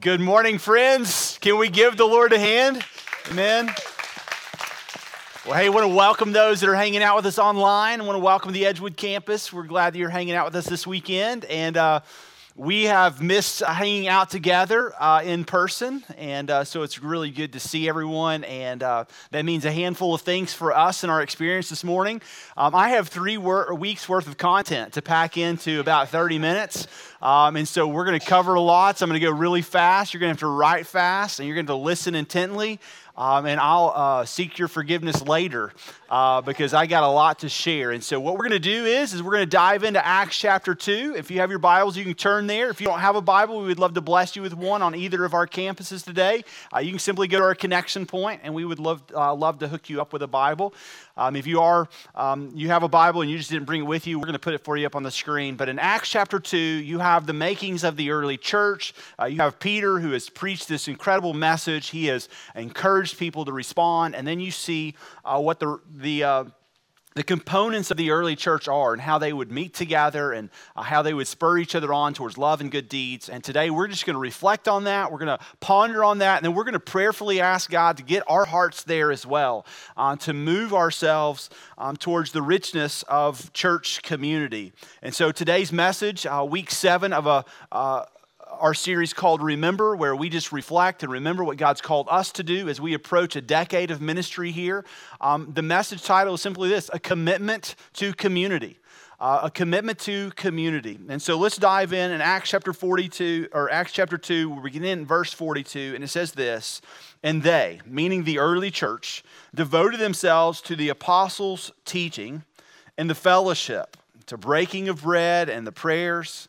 Good morning, friends. Can we give the Lord a hand? Amen. Well, hey, I want to welcome those that are hanging out with us online. I want to welcome the Edgewood campus. We're glad that you're hanging out with us this weekend. And uh, we have missed hanging out together uh, in person, and uh, so it's really good to see everyone. And uh, that means a handful of things for us in our experience this morning. Um, I have three wor- weeks worth of content to pack into about 30 minutes. Um, and so we're going to cover a lot. So I'm going to go really fast. You're going to have to write fast, and you're going to listen intently. Um, and I'll uh, seek your forgiveness later uh, because I got a lot to share. And so what we're going to do is, is we're going to dive into Acts chapter 2. If you have your Bibles, you can turn there. If you don't have a Bible, we would love to bless you with one on either of our campuses today. Uh, you can simply go to our connection point, and we would love, uh, love to hook you up with a Bible. Um, if you are, um, you have a Bible and you just didn't bring it with you, we're going to put it for you up on the screen. But in Acts chapter 2, you have the makings of the early church. Uh, you have Peter who has preached this incredible message. He has encouraged people to respond. And then you see uh, what the, the uh, the components of the early church are and how they would meet together and uh, how they would spur each other on towards love and good deeds. And today we're just going to reflect on that. We're going to ponder on that. And then we're going to prayerfully ask God to get our hearts there as well, uh, to move ourselves um, towards the richness of church community. And so today's message, uh, week seven of a uh, our series called Remember, where we just reflect and remember what God's called us to do as we approach a decade of ministry here. Um, the message title is simply this A Commitment to Community. Uh, a commitment to community. And so let's dive in in Acts chapter 42, or Acts chapter 2, we begin in verse 42, and it says this And they, meaning the early church, devoted themselves to the apostles' teaching and the fellowship, to breaking of bread and the prayers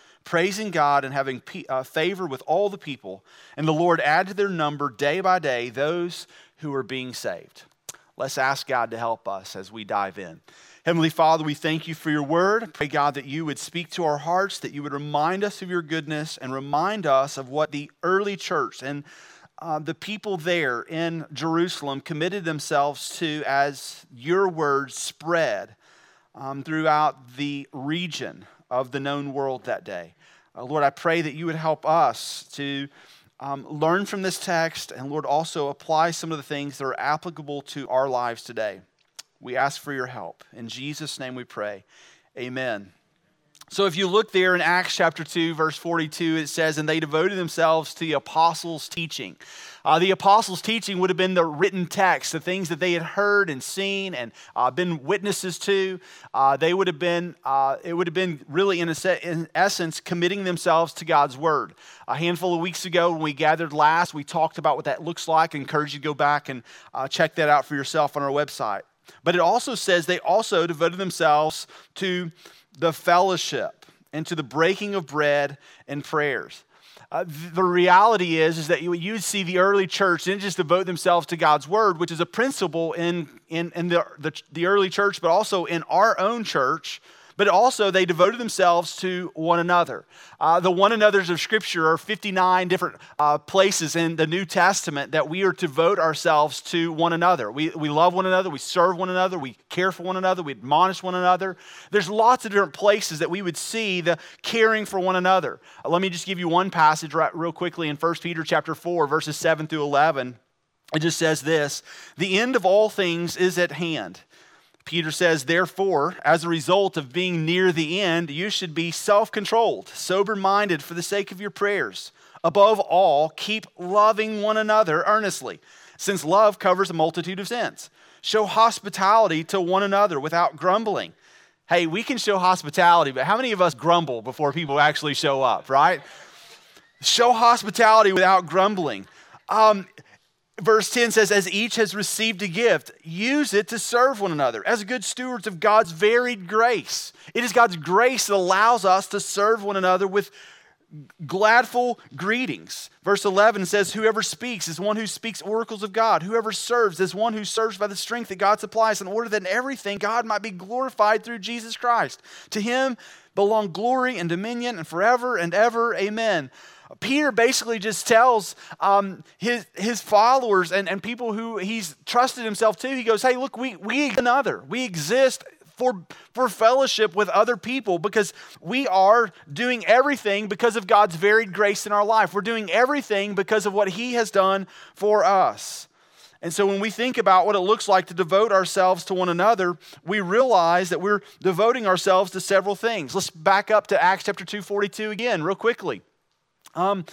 praising God and having uh, favor with all the people. And the Lord added to their number day by day those who are being saved. Let's ask God to help us as we dive in. Heavenly Father, we thank you for your word. Pray, God, that you would speak to our hearts, that you would remind us of your goodness and remind us of what the early church and uh, the people there in Jerusalem committed themselves to as your word spread um, throughout the region of the known world that day. Uh, Lord, I pray that you would help us to um, learn from this text, and Lord, also apply some of the things that are applicable to our lives today. We ask for your help. In Jesus' name we pray. Amen. So if you look there in Acts chapter 2, verse 42, it says, And they devoted themselves to the apostles' teaching. Uh, the apostles' teaching would have been the written text, the things that they had heard and seen and uh, been witnesses to. Uh, they would have been, uh, it would have been really, in, a, in essence, committing themselves to God's word. A handful of weeks ago, when we gathered last, we talked about what that looks like. I encourage you to go back and uh, check that out for yourself on our website. But it also says they also devoted themselves to the fellowship and to the breaking of bread and prayers. Uh, the reality is, is that you, you see the early church didn't just devote themselves to God's word, which is a principle in, in, in the, the, the early church, but also in our own church but also they devoted themselves to one another. Uh, the one another's of Scripture are 59 different uh, places in the New Testament that we are to devote ourselves to one another. We, we love one another, we serve one another, we care for one another, we admonish one another. There's lots of different places that we would see the caring for one another. Uh, let me just give you one passage right, real quickly in 1 Peter chapter 4, verses 7 through 11. It just says this The end of all things is at hand. Peter says, Therefore, as a result of being near the end, you should be self controlled, sober minded for the sake of your prayers. Above all, keep loving one another earnestly, since love covers a multitude of sins. Show hospitality to one another without grumbling. Hey, we can show hospitality, but how many of us grumble before people actually show up, right? Show hospitality without grumbling. Um, verse 10 says, As each has received a gift, use it to serve one another as good stewards of God's varied grace. It is God's grace that allows us to serve one another with gladful greetings. Verse 11 says, Whoever speaks is one who speaks oracles of God. Whoever serves is one who serves by the strength that God supplies, in order that in everything God might be glorified through Jesus Christ. To him belong glory and dominion and forever and ever. Amen. Peter basically just tells um, his, his followers and, and people who he's trusted himself to, he goes, Hey, look, we, we another. We exist for, for fellowship with other people because we are doing everything because of God's varied grace in our life. We're doing everything because of what He has done for us. And so when we think about what it looks like to devote ourselves to one another, we realize that we're devoting ourselves to several things. Let's back up to Acts chapter 242 again, real quickly. Um,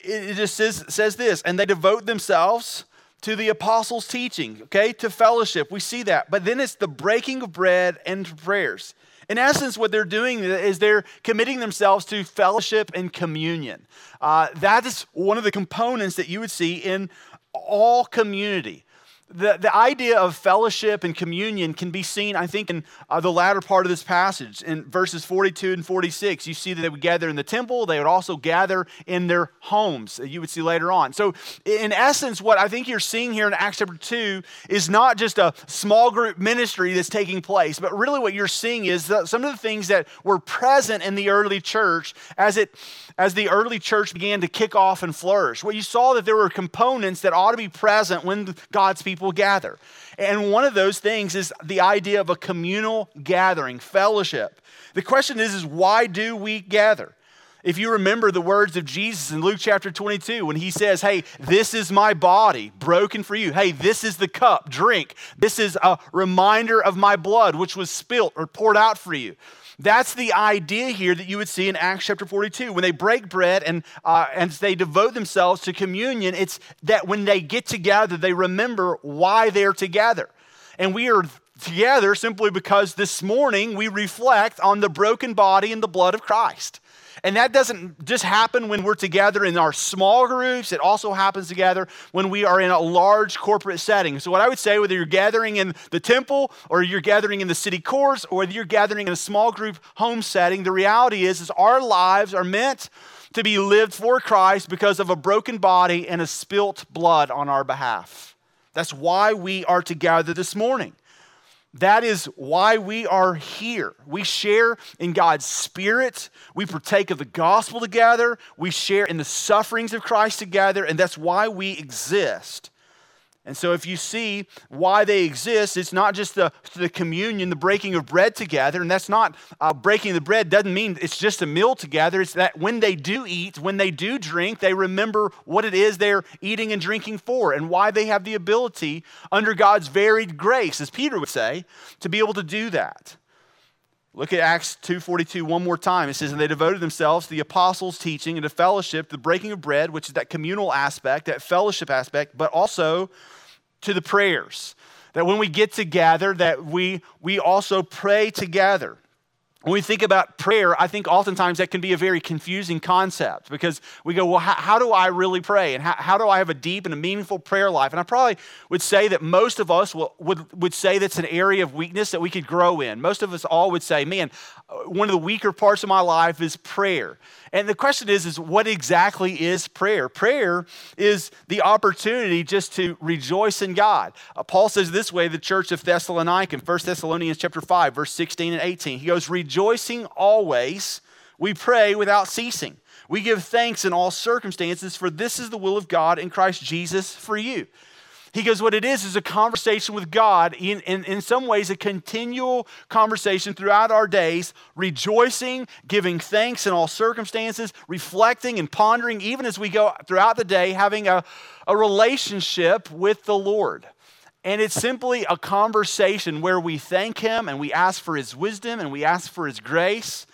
it, just says, says this, and they devote themselves to the apostles' teaching, okay, to fellowship. We see that. But then it's the breaking of bread and prayers. In essence, what they're doing is they're committing themselves to fellowship and communion. Uh, that is one of the components that you would see in all community the, the idea of fellowship and communion can be seen, I think, in uh, the latter part of this passage. In verses 42 and 46, you see that they would gather in the temple. They would also gather in their homes, you would see later on. So, in essence, what I think you're seeing here in Acts chapter 2 is not just a small group ministry that's taking place, but really what you're seeing is some of the things that were present in the early church as, it, as the early church began to kick off and flourish. What you saw that there were components that ought to be present when God's people gather. And one of those things is the idea of a communal gathering, fellowship. The question is, is why do we gather? If you remember the words of Jesus in Luke chapter 22, when he says, Hey, this is my body broken for you. Hey, this is the cup, drink. This is a reminder of my blood, which was spilt or poured out for you. That's the idea here that you would see in Acts chapter 42. When they break bread and, uh, and they devote themselves to communion, it's that when they get together, they remember why they're together. And we are together simply because this morning we reflect on the broken body and the blood of Christ. And that doesn't just happen when we're together in our small groups, it also happens together when we are in a large corporate setting. So, what I would say, whether you're gathering in the temple or you're gathering in the city courts or whether you're gathering in a small group home setting, the reality is, is our lives are meant to be lived for Christ because of a broken body and a spilt blood on our behalf. That's why we are together this morning. That is why we are here. We share in God's Spirit. We partake of the gospel together. We share in the sufferings of Christ together, and that's why we exist. And so, if you see why they exist, it's not just the, the communion, the breaking of bread together. And that's not uh, breaking the bread, doesn't mean it's just a meal together. It's that when they do eat, when they do drink, they remember what it is they're eating and drinking for and why they have the ability, under God's varied grace, as Peter would say, to be able to do that. Look at Acts 2:42 one more time. It says, "And they devoted themselves to the apostles' teaching and to fellowship, the breaking of bread, which is that communal aspect, that fellowship aspect, but also to the prayers. That when we get together, that we we also pray together. When we think about prayer, I think oftentimes that can be a very confusing concept because we go, well, how, how do I really pray? And how, how, do I have a deep and a meaningful prayer life? And I probably would say that most of us will, would, would say that's an area of weakness that we could grow in. Most of us all would say, man, one of the weaker parts of my life is prayer. And the question is, is what exactly is prayer? Prayer is the opportunity just to rejoice in God. Uh, Paul says this way, the church of Thessalonica in 1 Thessalonians chapter 5, verse 16 and 18. He goes, rejoicing always, we pray without ceasing. We give thanks in all circumstances, for this is the will of God in Christ Jesus for you. He goes, What it is is a conversation with God, in, in, in some ways, a continual conversation throughout our days, rejoicing, giving thanks in all circumstances, reflecting and pondering, even as we go throughout the day, having a, a relationship with the Lord. And it's simply a conversation where we thank Him and we ask for His wisdom and we ask for His grace.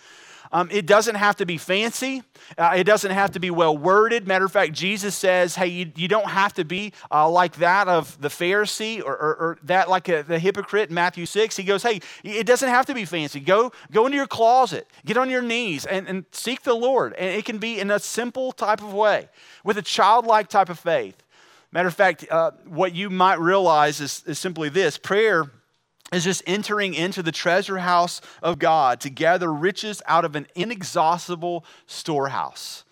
Um, it doesn't have to be fancy. Uh, it doesn't have to be well worded. Matter of fact, Jesus says, hey, you, you don't have to be uh, like that of the Pharisee or, or, or that like a, the hypocrite in Matthew 6. He goes, hey, it doesn't have to be fancy. Go, go into your closet, get on your knees, and, and seek the Lord. And it can be in a simple type of way with a childlike type of faith. Matter of fact, uh, what you might realize is, is simply this prayer is just entering into the treasure house of God to gather riches out of an inexhaustible storehouse.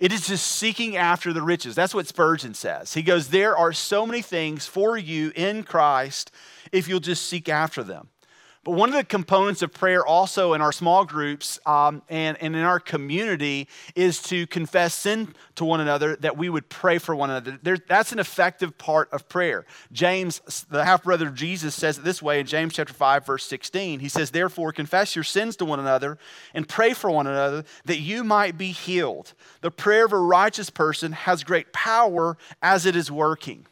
It is just seeking after the riches. That's what Spurgeon says. He goes, There are so many things for you in Christ if you'll just seek after them. But one of the components of prayer, also in our small groups um, and, and in our community, is to confess sin to one another, that we would pray for one another. There, that's an effective part of prayer. James, the half brother of Jesus, says it this way in James chapter 5, verse 16. He says, Therefore, confess your sins to one another and pray for one another that you might be healed. The prayer of a righteous person has great power as it is working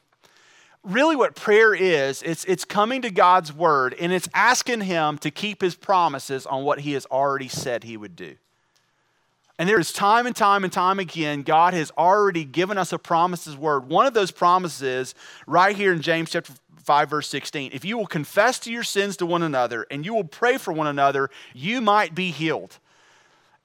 really what prayer is it's, it's coming to god's word and it's asking him to keep his promises on what he has already said he would do. And there is time and time and time again god has already given us a promises word. One of those promises right here in james chapter 5 verse 16 if you will confess to your sins to one another and you will pray for one another you might be healed.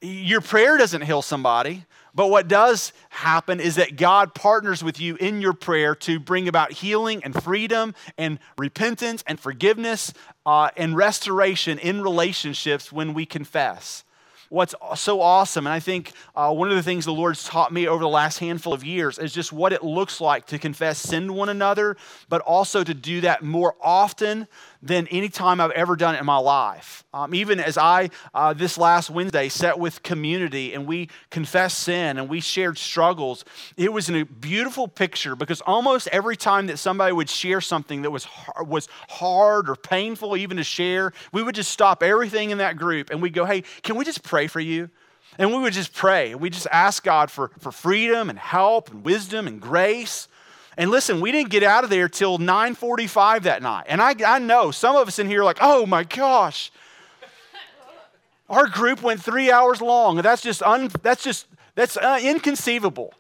Your prayer doesn't heal somebody but what does happen is that God partners with you in your prayer to bring about healing and freedom and repentance and forgiveness uh, and restoration in relationships when we confess. What's so awesome, and I think uh, one of the things the Lord's taught me over the last handful of years is just what it looks like to confess sin to one another, but also to do that more often than any time I've ever done it in my life. Um, even as I, uh, this last Wednesday, sat with community and we confessed sin and we shared struggles, it was a beautiful picture because almost every time that somebody would share something that was, was hard or painful even to share, we would just stop everything in that group and we'd go, hey, can we just pray for you? And we would just pray. We just ask God for, for freedom and help and wisdom and grace. And listen, we didn't get out of there till 9:45 that night. And I, I know some of us in here are like, oh my gosh. Our group went three hours long. That's just un, that's just that's uh, inconceivable.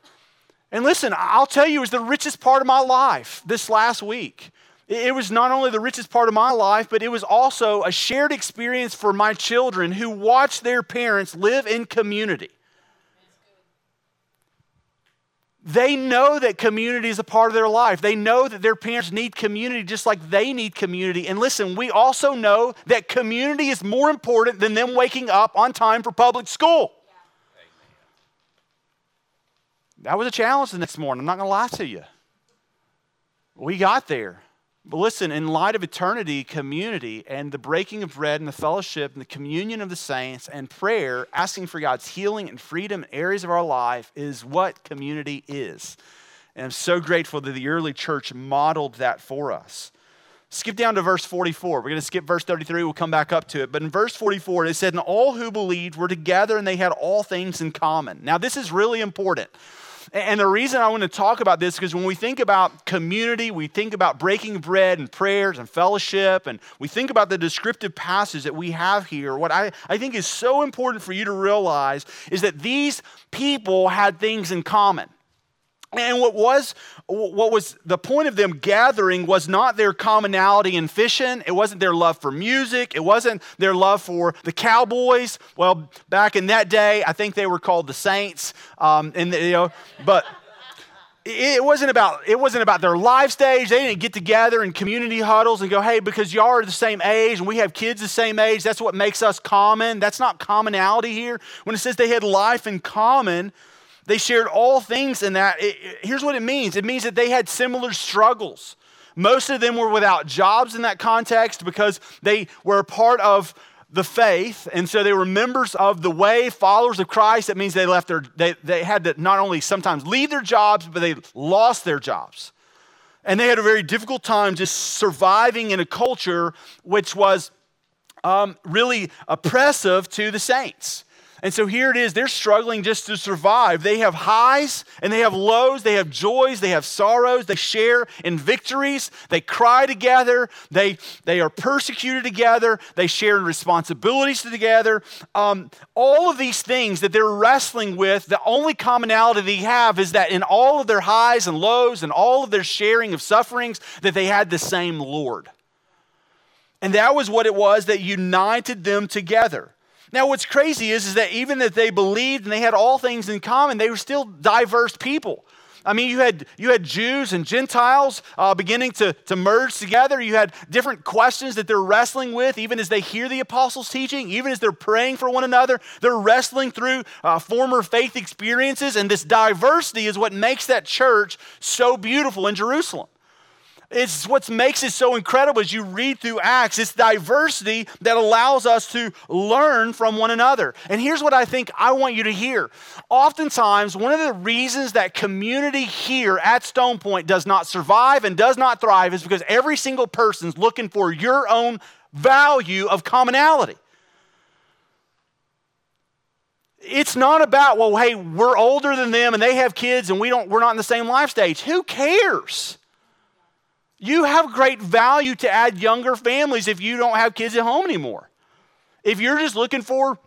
And listen, I'll tell you, it was the richest part of my life this last week. It was not only the richest part of my life, but it was also a shared experience for my children who watched their parents live in community. They know that community is a part of their life. They know that their parents need community just like they need community. And listen, we also know that community is more important than them waking up on time for public school. That was a challenge the next morning. I'm not going to lie to you. We got there. But listen, in light of eternity, community, and the breaking of bread and the fellowship and the communion of the saints and prayer, asking for God's healing and freedom in areas of our life is what community is. And I'm so grateful that the early church modeled that for us. Skip down to verse 44. We're going to skip verse 33. We'll come back up to it. But in verse 44, it said, And all who believed were together and they had all things in common. Now, this is really important and the reason I want to talk about this is because when we think about community, we think about breaking bread and prayers and fellowship, and we think about the descriptive passage that we have here. What I, I think is so important for you to realize is that these people had things in common. And what was what was the point of them gathering was not their commonality in fishing. It wasn't their love for music. It wasn't their love for the Cowboys. Well, back in that day, I think they were called the Saints. Um, and you know, but it wasn't about it wasn't about their life stage. They didn't get together in community huddles and go, "Hey, because y'all are the same age and we have kids the same age, that's what makes us common." That's not commonality here. When it says they had life in common, they shared all things in that. It, it, here's what it means it means that they had similar struggles. Most of them were without jobs in that context because they were a part of the faith, and so they were members of the way, followers of Christ. That means they left their, they, they had to not only sometimes leave their jobs, but they lost their jobs. And they had a very difficult time just surviving in a culture which was um, really oppressive to the saints. And so here it is, they're struggling just to survive. They have highs and they have lows, they have joys, they have sorrows, they share in victories, they cry together, they, they are persecuted together, they share in responsibilities together. Um, all of these things that they're wrestling with, the only commonality they have is that in all of their highs and lows and all of their sharing of sufferings, that they had the same Lord. And that was what it was that united them together. Now, what's crazy is, is that even that they believed and they had all things in common, they were still diverse people. I mean, you had, you had Jews and Gentiles uh, beginning to, to merge together. You had different questions that they're wrestling with, even as they hear the apostles' teaching, even as they're praying for one another. They're wrestling through uh, former faith experiences, and this diversity is what makes that church so beautiful in Jerusalem. It's what makes it so incredible as you read through Acts. It's diversity that allows us to learn from one another. And here's what I think I want you to hear. Oftentimes, one of the reasons that community here at Stone Point does not survive and does not thrive is because every single person's looking for your own value of commonality. It's not about, well, hey, we're older than them and they have kids and we don't, we're not in the same life stage. Who cares? You have great value to add younger families if you don't have kids at home anymore. If you're just looking for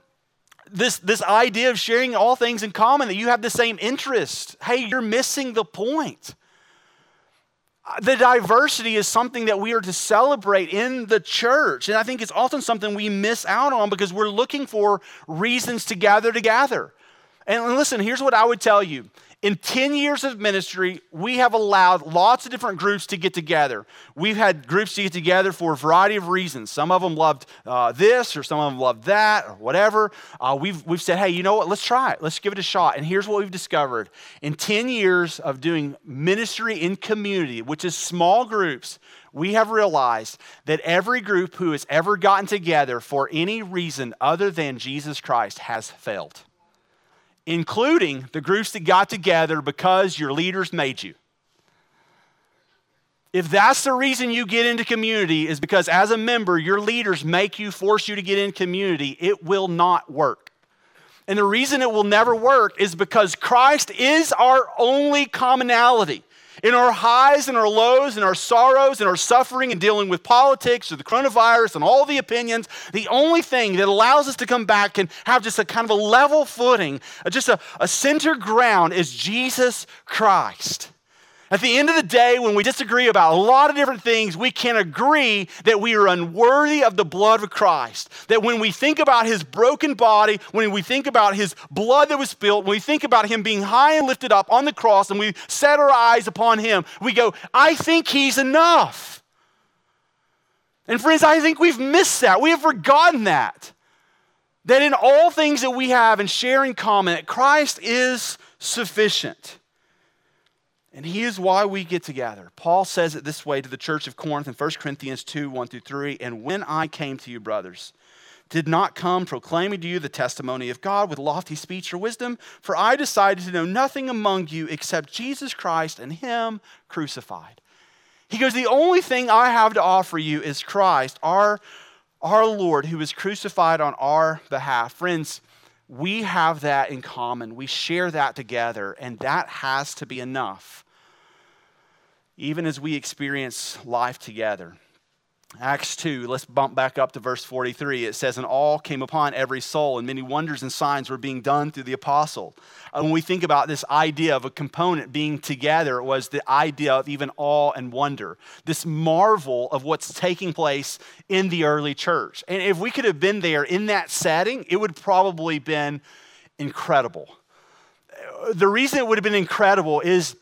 this, this idea of sharing all things in common, that you have the same interest, hey, you're missing the point. The diversity is something that we are to celebrate in the church. And I think it's often something we miss out on because we're looking for reasons to gather together. And listen, here's what I would tell you in 10 years of ministry, we have allowed lots of different groups to get together. We've had groups to get together for a variety of reasons. Some of them loved uh, this, or some of them loved that, or whatever. Uh, we've, we've said, hey, you know what? Let's try it. Let's give it a shot. And here's what we've discovered in 10 years of doing ministry in community, which is small groups, we have realized that every group who has ever gotten together for any reason other than Jesus Christ has failed including the groups that got together because your leaders made you. If that's the reason you get into community, is because as a member, your leaders make you, force you to get in community, it will not work. And the reason it will never work is because Christ is our only commonality. In our highs and our lows and our sorrows and our suffering and dealing with politics or the coronavirus and all the opinions, the only thing that allows us to come back and have just a kind of a level footing, just a, a center ground is Jesus Christ. At the end of the day, when we disagree about a lot of different things, we can agree that we are unworthy of the blood of Christ. That when we think about his broken body, when we think about his blood that was spilled, when we think about him being high and lifted up on the cross, and we set our eyes upon him, we go, I think he's enough. And friends, I think we've missed that. We have forgotten that. That in all things that we have and share in common, that Christ is sufficient. And he is why we get together. Paul says it this way to the church of Corinth in 1 Corinthians 2 1 through 3. And when I came to you, brothers, did not come proclaiming to you the testimony of God with lofty speech or wisdom, for I decided to know nothing among you except Jesus Christ and Him crucified. He goes, The only thing I have to offer you is Christ, our, our Lord, who was crucified on our behalf. Friends, we have that in common. We share that together, and that has to be enough even as we experience life together. Acts 2, let's bump back up to verse 43. It says, And all came upon every soul, and many wonders and signs were being done through the apostle. And when we think about this idea of a component being together, it was the idea of even awe and wonder, this marvel of what's taking place in the early church. And if we could have been there in that setting, it would probably been incredible. The reason it would have been incredible is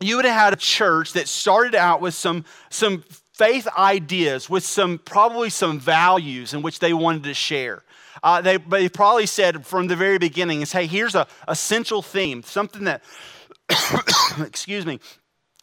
you would have had a church that started out with some, some faith ideas, with some probably some values in which they wanted to share. Uh, they, they probably said from the very beginning is, hey, here's a, central theme, something that, excuse me,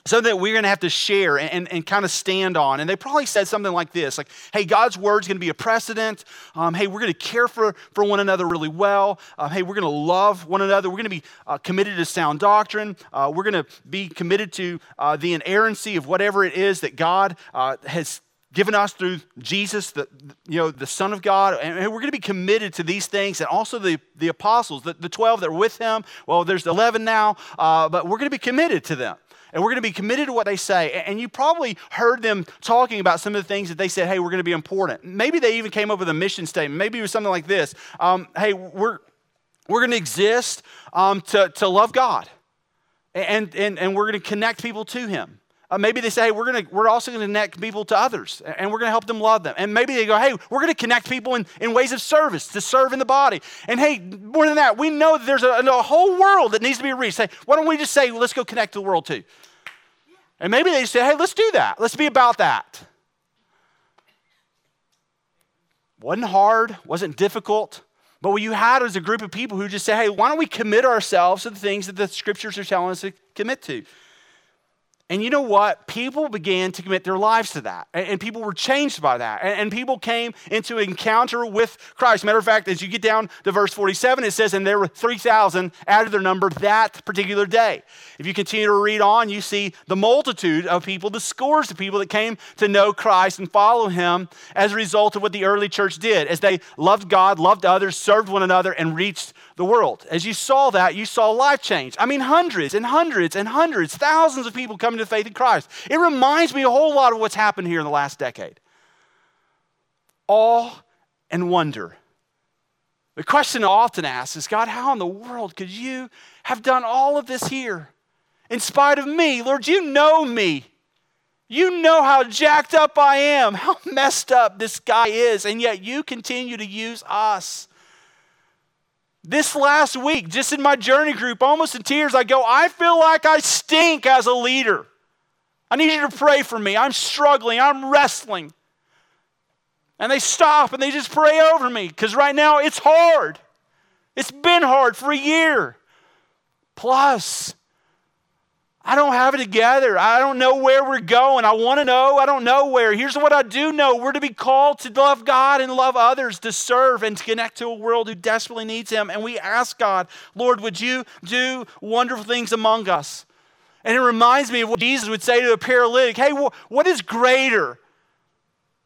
something that we're going to have to share and, and, and, kind of stand on. And they probably said something like this like, hey, God's word is going to be a precedent. Um, hey, we're going to care for, for one another really well. Uh, hey, we're going to love one another. We're going to be uh, committed to sound doctrine. Uh, we're going to be committed to uh, the inerrancy of whatever it is that God uh, has given us through Jesus, the, you know, the Son of God. And we're going to be committed to these things. And also the, the apostles, the, the 12 that were with him. Well, there's 11 now, uh, but we're going to be committed to them and we're going to be committed to what they say. And you probably heard them talking about some of the things that they said, hey, we're going to be important. Maybe they even came up with a mission statement. Maybe it was something like this um, hey, we're, we're going to exist um, to, to love God, and, and, and we're going to connect people to Him. Uh, maybe they say, hey, we're, gonna, we're also going to connect people to others and we're going to help them love them. And maybe they go, hey, we're going to connect people in, in ways of service to serve in the body. And hey, more than that, we know that there's a, a whole world that needs to be reached. Say, why don't we just say, let's go connect the world too? And maybe they say, hey, let's do that. Let's be about that. Wasn't hard, wasn't difficult. But what you had was a group of people who just say, hey, why don't we commit ourselves to the things that the scriptures are telling us to commit to? And you know what? People began to commit their lives to that. And, people were changed by that. And, people came into encounter with Christ. Matter of fact, as you get down to verse 47, it says, and there were 3,000 added their number that particular day. If you continue to read on, you see the multitude of people, the scores of people that came to know Christ and follow him as a result of what the early church did, as they loved God, loved others, served one another, and reached the world. As you saw that, you saw life change. I mean, hundreds and hundreds and hundreds, thousands of people coming to faith in Christ. It reminds me a whole lot of what's happened here in the last decade. Awe and wonder. The question I often ask is God, how in the world could you have done all of this here in spite of me? Lord, you know me. You know how jacked up I am, how messed up this guy is, and yet you continue to use us. This last week, just in my journey group, almost in tears, I go, I feel like I stink as a leader. I need you to pray for me. I'm struggling, I'm wrestling. And they stop and they just pray over me because right now it's hard. It's been hard for a year. Plus, I don't have it together. I don't know where we're going. I want to know. I don't know where. Here's what I do know we're to be called to love God and love others, to serve and to connect to a world who desperately needs Him. And we ask God, Lord, would you do wonderful things among us? And it reminds me of what Jesus would say to a paralytic Hey, what is greater?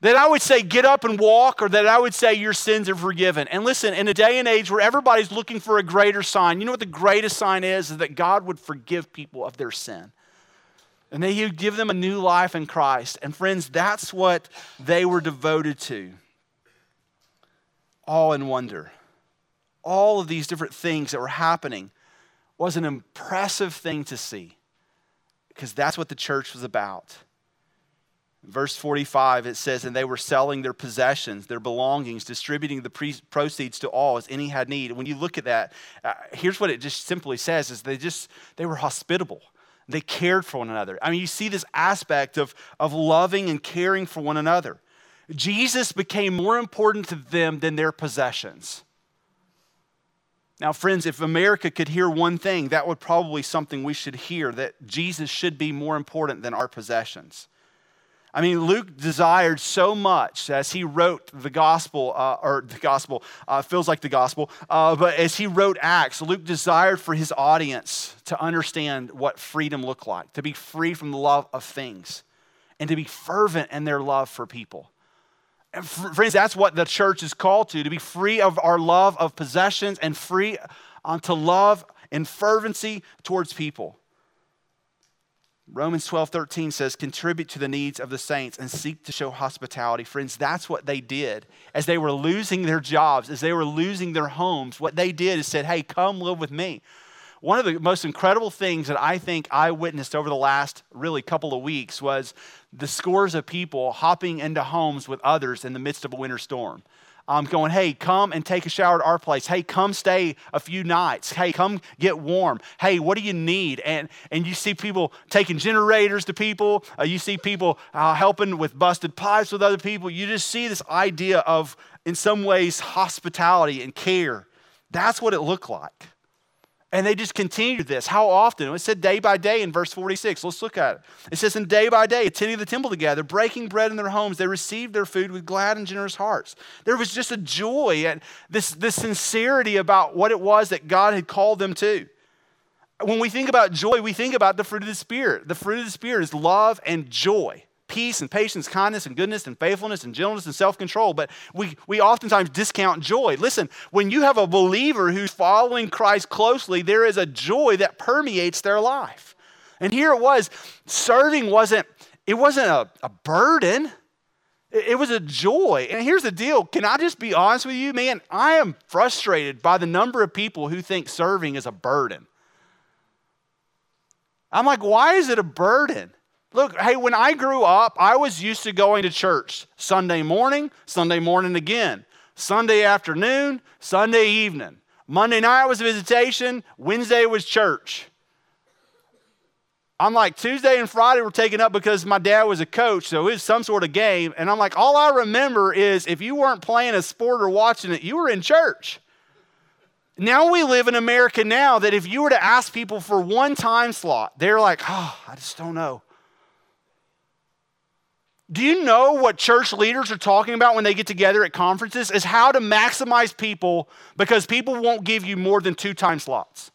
That I would say, get up and walk, or that I would say, your sins are forgiven. And listen, in a day and age where everybody's looking for a greater sign, you know what the greatest sign is? Is that God would forgive people of their sin. And that He would give them a new life in Christ. And friends, that's what they were devoted to. All in wonder. All of these different things that were happening was an impressive thing to see because that's what the church was about. Verse 45, it says, And they were selling their possessions, their belongings, distributing the pre- proceeds to all as any had need. When you look at that, uh, here's what it just simply says is they just, they were hospitable. They cared for one another. I mean, you see this aspect of, of loving and caring for one another. Jesus became more important to them than their possessions. Now, friends, if America could hear one thing, that would probably something we should hear that Jesus should be more important than our possessions. I mean, Luke desired so much as he wrote the gospel, uh, or the gospel uh, feels like the gospel, uh, but as he wrote Acts, Luke desired for his audience to understand what freedom looked like, to be free from the love of things, and to be fervent in their love for people. And friends, that's what the church is called to, to be free of our love of possessions and free uh, to love in fervency towards people. Romans 12, 13 says, contribute to the needs of the saints and seek to show hospitality. Friends, that's what they did. As they were losing their jobs, as they were losing their homes, what they did is said, hey, come live with me. One of the most incredible things that I think I witnessed over the last really couple of weeks was the scores of people hopping into homes with others in the midst of a winter storm um, going, hey, come and take a shower at our place. Hey, come stay a few nights. Hey, come get warm. Hey, what do you need? And, and you see people taking generators to people. Uh, you see people uh, helping with busted pipes with other people. You just see this idea of, in some ways, hospitality and care. That's what it looked like. And they just continued this. How often? It said day by day in verse 46. Let's look at it. It says, And day by day, attending the temple together, breaking bread in their homes, they received their food with glad and generous hearts. There was just a joy and this, this sincerity about what it was that God had called them to. When we think about joy, we think about the fruit of the Spirit. The fruit of the Spirit is love and joy peace and patience, kindness and goodness and faithfulness and gentleness and self control, but we, we oftentimes discount joy. Listen, when you have a believer who's following Christ closely, there is a joy that permeates their life. And here it was serving wasn't, it wasn't a, a burden. It was a joy. And here's the deal. Can I just be honest with you, man? I am frustrated by the number of people who think serving is a burden. I'm like, why is it a burden? Look, hey, when I grew up, I was used to going to church Sunday morning, Sunday morning again, Sunday afternoon, Sunday evening. Monday night was visitation, Wednesday was church. I'm like, Tuesday and Friday were taken up because my dad was a coach, so it was some sort of game. And I'm like, all I remember is if you weren't playing a sport or watching it, you were in church. Now we live in America now that if you were to ask people for one time slot, they're like, oh, I just don't know. Do you know what church leaders are talking about when they get together at conferences? Is how to maximize people because people won't give you more than two time slots.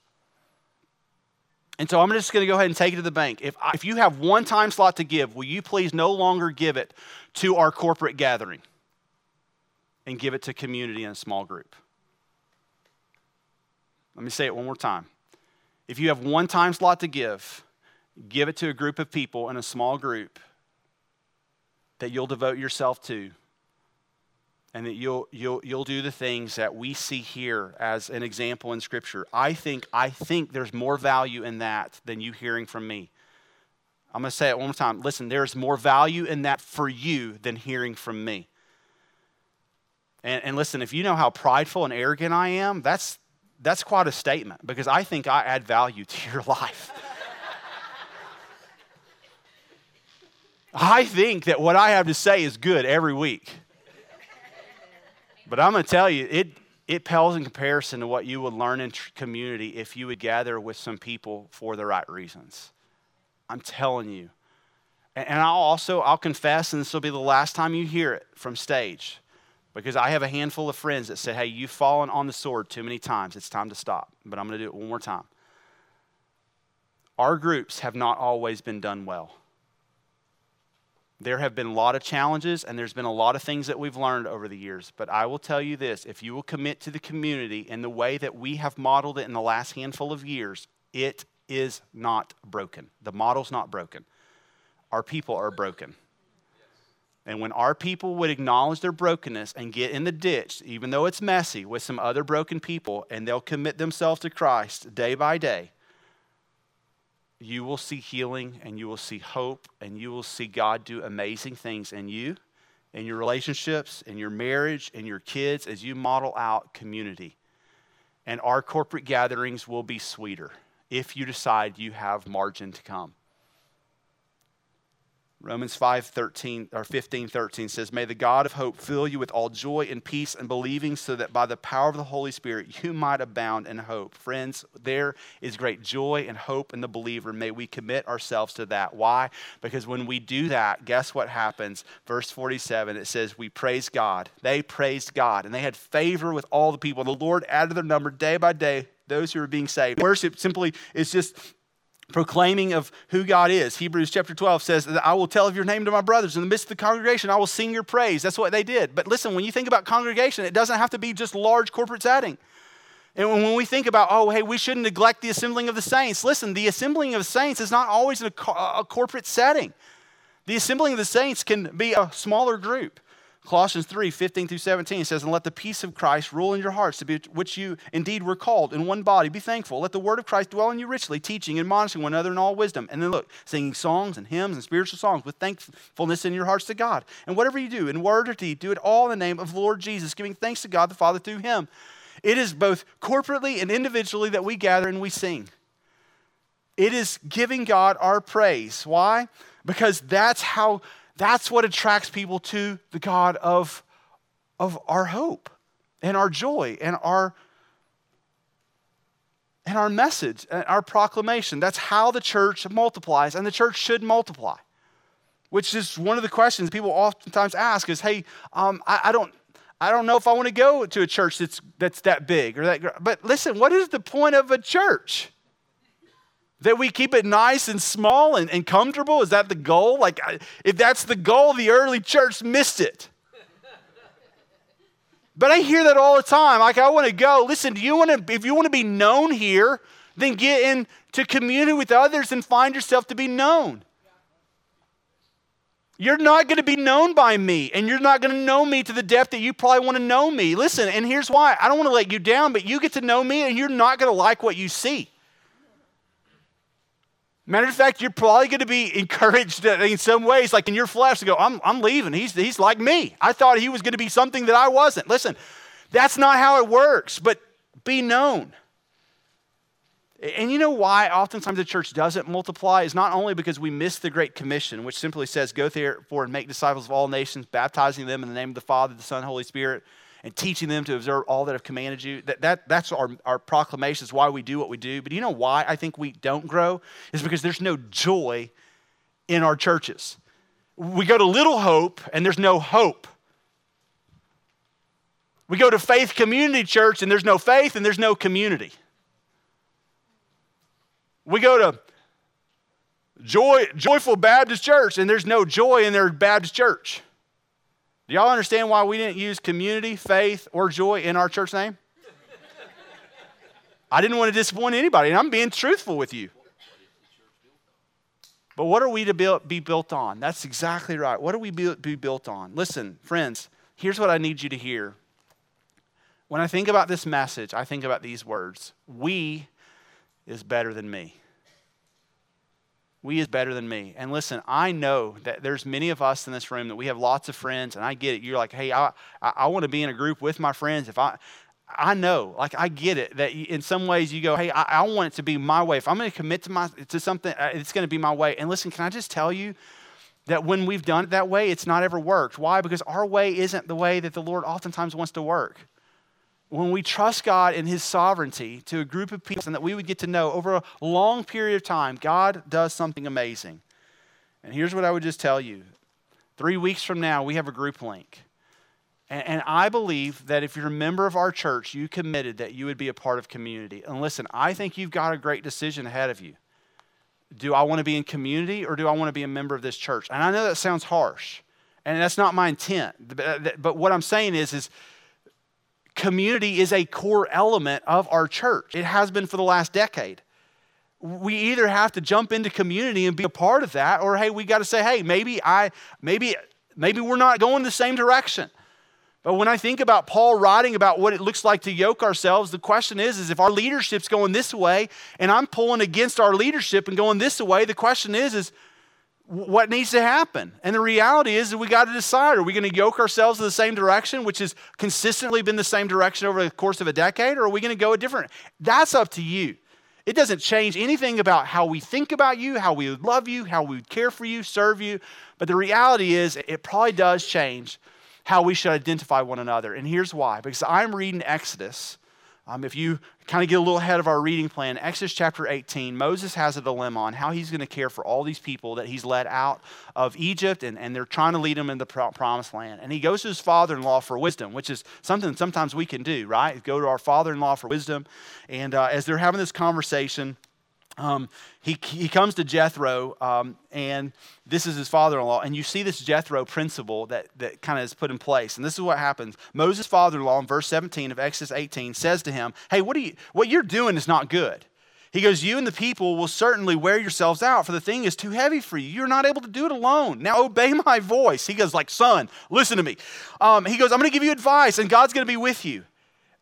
And so I'm just going to go ahead and take it to the bank. If, if you have one time slot to give, will you please no longer give it to our corporate gathering and give it to community and a small group? Let me say it one more time. If you have one time slot to give, give it to a group of people in a small group that you'll devote yourself to and that you'll, you'll, you'll do the things that we see here as an example in Scripture. I think, I think there's more value in that than you hearing from me. I'm going to say it one more time. Listen, there's more value in that for you than hearing from me. And, and listen, if you know how prideful and arrogant I am, that's, that's quite a statement because I think I add value to your life. I think that what I have to say is good every week. But I'm going to tell you, it, it pales in comparison to what you would learn in community if you would gather with some people for the right reasons. I'm telling you. And, I'll also, I'll confess, and this will be the last time you hear it from stage, because I have a handful of friends that say, hey, you've fallen on the sword too many times. It's time to stop. But I'm going to do it one more time. Our groups have not always been done well. There have been a lot of challenges and there's been a lot of things that we've learned over the years. But I will tell you this if you will commit to the community in the way that we have modeled it in the last handful of years, it is not broken. The model's not broken. Our people are broken. And when our people would acknowledge their brokenness and get in the ditch, even though it's messy, with some other broken people, and they'll commit themselves to Christ day by day, you will see healing and you will see hope and you will see God do amazing things in you, in your relationships, in your marriage, in your kids as you model out community. And our corporate gatherings will be sweeter if you decide you have margin to come. Romans 5 13 or 15 13 says, May the God of hope fill you with all joy and peace and believing, so that by the power of the Holy Spirit you might abound in hope. Friends, there is great joy and hope in the believer. May we commit ourselves to that. Why? Because when we do that, guess what happens? Verse 47, it says, We praise God. They praised God, and they had favor with all the people. The Lord added their number day by day those who are being saved. Worship simply is just proclaiming of who God is. Hebrews chapter 12 says I will tell of your name to my brothers in the midst of the congregation. I will sing your praise. That's what they did. But listen, when you think about congregation, it doesn't have to be just large corporate setting. And when we think about, oh, hey, we shouldn't neglect the assembling of the saints, listen, the assembling of saints is not always a, a corporate setting. The assembling of the saints can be a smaller group. Colossians 3 15 through 17 says, And let the peace of Christ rule in your hearts, to be, which you indeed were called in one body. Be thankful. Let the word of Christ dwell in you richly, teaching and admonishing one another in all wisdom. And then look, singing songs and hymns and spiritual songs with thankfulness in your hearts to God. And whatever you do, in word or deed, do it all in the name of Lord Jesus, giving thanks to God the Father through him. It is both corporately and individually that we gather and we sing. It is giving God our praise. Why? Because that's how that's what attracts people to the God of, of our hope and our joy and our and our message and our proclamation. That's how the church multiplies, and the church should multiply. Which is one of the questions people oftentimes ask is, hey, um, I, I, don't I don't know if I want to go to a church that's that's that big or that but listen, what is the point of a church? That we keep it nice and small and, and comfortable? Is that the goal? Like, if that's the goal, the early church missed it. But I hear that all the time. Like, I want to go. Listen, do you want to, if you want to be known here, then get into community with others and find yourself to be known. You're not going to be known by me, and you're not going to know me to the depth that you probably want to know me. Listen, and here's why I don't want to let you down, but you get to know me, and you're not going to like what you see. Matter of fact, you're probably going to be encouraged in some ways, like in your flesh, to go, I'm, I'm leaving. He's, he's like me. I thought he was going to be something that I wasn't. Listen, that's not how it works, but be known. And you know why oftentimes the church doesn't multiply is not only because we miss the Great Commission, which simply says, Go therefore and make disciples of all nations, baptizing them in the name of the Father, the Son, Holy Spirit, and teaching them to observe all that I've commanded you. That, that, that's our, our proclamation, is why we do what we do. But you know why I think we don't grow? Is because there's no joy in our churches. We go to Little Hope and there's no hope. We go to Faith Community Church and there's no faith and there's no community. We go to Joy, Joyful Baptist Church and there's no joy in their Baptist church. Do y'all understand why we didn't use community, faith, or joy in our church name? I didn't want to disappoint anybody, and I'm being truthful with you. But what are we to be built on? That's exactly right. What are we be built on? Listen, friends, here's what I need you to hear. When I think about this message, I think about these words We is better than me we is better than me. And listen, I know that there's many of us in this room that we have lots of friends, and I get it. You're like, hey, I, I, I want to be in a group with my friends. If I, I know, like I get it that in some ways you go, hey, I, I want it to be my way. If I'm going to commit to my to something, uh, it's going to be my way. And listen, can I just tell you that when we've done it that way, it's not ever worked. Why? Because our way isn't the way that the Lord oftentimes wants to work when we trust God in His sovereignty to a group of people and that we would get to know over a long period of time, God does something amazing. And here's what I would just tell you three weeks from now, we have a group link. And, I believe that if you're a member of our church, you committed that you would be a part of community. And listen, I think you've got a great decision ahead of you. Do I want to be in community or do I want to be a member of this church? And I know that sounds harsh, and that's not my intent. But what I'm saying is, is community is a core element of our church. It has been for the last decade. We either have to jump into community and be a part of that, or hey, we got to say, hey, maybe I, maybe, maybe we're not going the same direction. But when I think about Paul writing about what it looks like to yoke ourselves, the question is, is if our leadership's going this way and I'm pulling against our leadership and going this way, the question is, is what needs to happen. And the reality is that we got to decide are we going to yoke ourselves in the same direction, which has consistently been the same direction over the course of a decade, or are we going to go a different? That's up to you. It doesn't change anything about how we think about you, how we would love you, how we would care for you, serve you. But the reality is, it probably does change how we should identify one another. And here's why because I'm reading Exodus um, if you kind of get a little ahead of our reading plan, Exodus chapter 18, Moses has a dilemma on how he's going to care for all these people that he's led out of Egypt and, and they're trying to lead them in the promised land. And he goes to his father in law for wisdom, which is something sometimes we can do, right? Go to our father in law for wisdom. And uh, as they're having this conversation, um, he, he comes to Jethro, um, and this is his father in law. And you see this Jethro principle that, that kind of is put in place. And this is what happens Moses' father in law, in verse 17 of Exodus 18, says to him, Hey, what, are you, what you're doing is not good. He goes, You and the people will certainly wear yourselves out, for the thing is too heavy for you. You're not able to do it alone. Now obey my voice. He goes, like, son, listen to me. Um, he goes, I'm going to give you advice, and God's going to be with you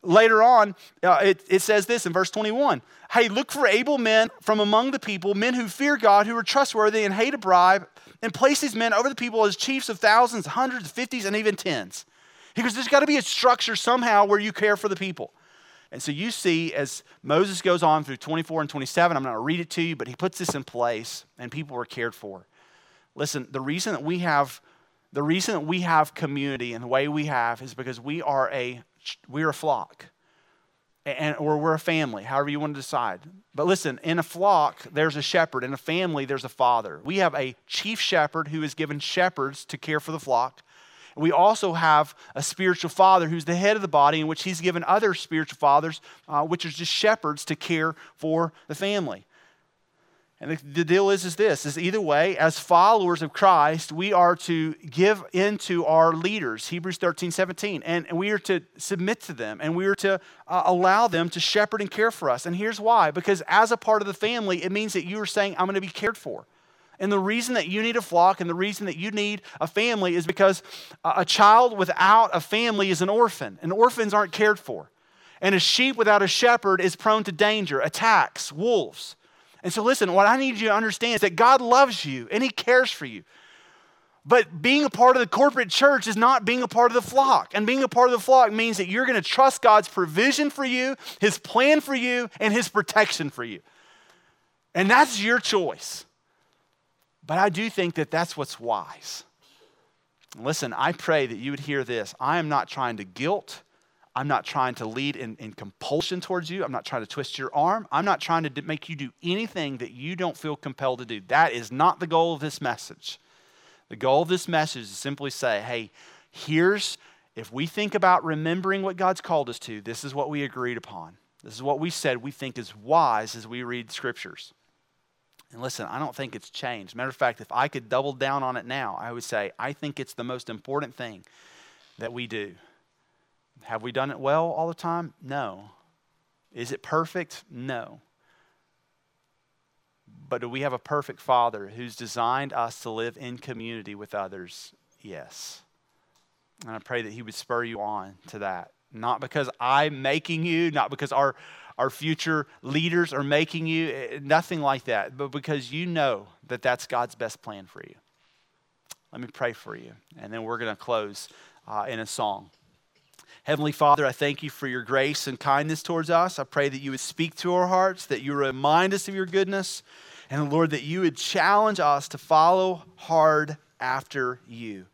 later on, uh, it, it says this in verse 21 Hey, look for able men from among the people, men who fear God, who are trustworthy and hate a bribe, and place these men over the people as chiefs of thousands, hundreds, fifties, and even tens. He goes, There's got to be a structure somehow where you care for the people. And so you see, as Moses goes on through 24 and 27, I'm not going to read it to you, but he puts this in place, and people are cared for. Listen, the reason that we have the reason that we have community and the way we have is because we are a we're a flock. And, or we're a family, however you want to decide. But listen, in a flock, there's a shepherd. In a family, there's a father. We have a chief shepherd who is given shepherds to care for the flock. We also have a spiritual father who's the head of the body, in which he's given other spiritual fathers, uh, which are just shepherds, to care for the family. And the, deal is, is this is either way, as followers of Christ, we are to give into our leaders, Hebrews 13, 17, and, and we are to submit to them and we are to uh, allow them to shepherd and care for us. And here's why because as a part of the family, it means that you are saying, I'm going to be cared for. And the reason that you need a flock and the reason that you need a family is because a child without a family is an orphan, and orphans aren't cared for. And a sheep without a shepherd is prone to danger, attacks, wolves. And so, listen, what I need you to understand is that God loves you and He cares for you. But being a part of the corporate church is not being a part of the flock. And being a part of the flock means that you're going to trust God's provision for you, His plan for you, and His protection for you. And that's your choice. But I do think that that's what's wise. Listen, I pray that you would hear this. I am not trying to guilt. I'm not trying to lead in, in, compulsion towards you. I'm not trying to twist your arm. I'm not trying to make you do anything that you don't feel compelled to do. That is not the goal of this message. The goal of this message is simply say, hey, here's, if we think about remembering what God's called us to, this is what we agreed upon. This is what we said we think is wise as we read scriptures. And listen, I don't think it's changed. Matter of fact, if I could double down on it now, I would say, I think it's the most important thing that we do. Have we done it well all the time? No. Is it perfect? No. But do we have a perfect Father who's designed us to live in community with others? Yes. And I pray that He would spur you on to that. Not because I'm making you, not because our, our future leaders are making you, eh, nothing like that, but because you know that that's God's best plan for you. Let me pray for you, and then we're going to close uh, in a song. Heavenly Father, I thank you for your grace and kindness towards us. I pray that you would speak to our hearts, that you remind us of your goodness, and Lord, that you would challenge us to follow hard after you.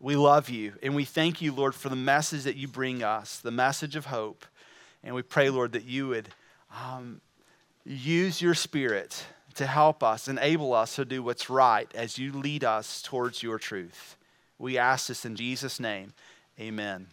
We love you, and we thank you, Lord, for the message that you bring us, the message of hope. And we pray, Lord, that you would um, use your spirit to help us, enable us to do what's right as you lead us towards your truth. We ask this in Jesus' name. Amen.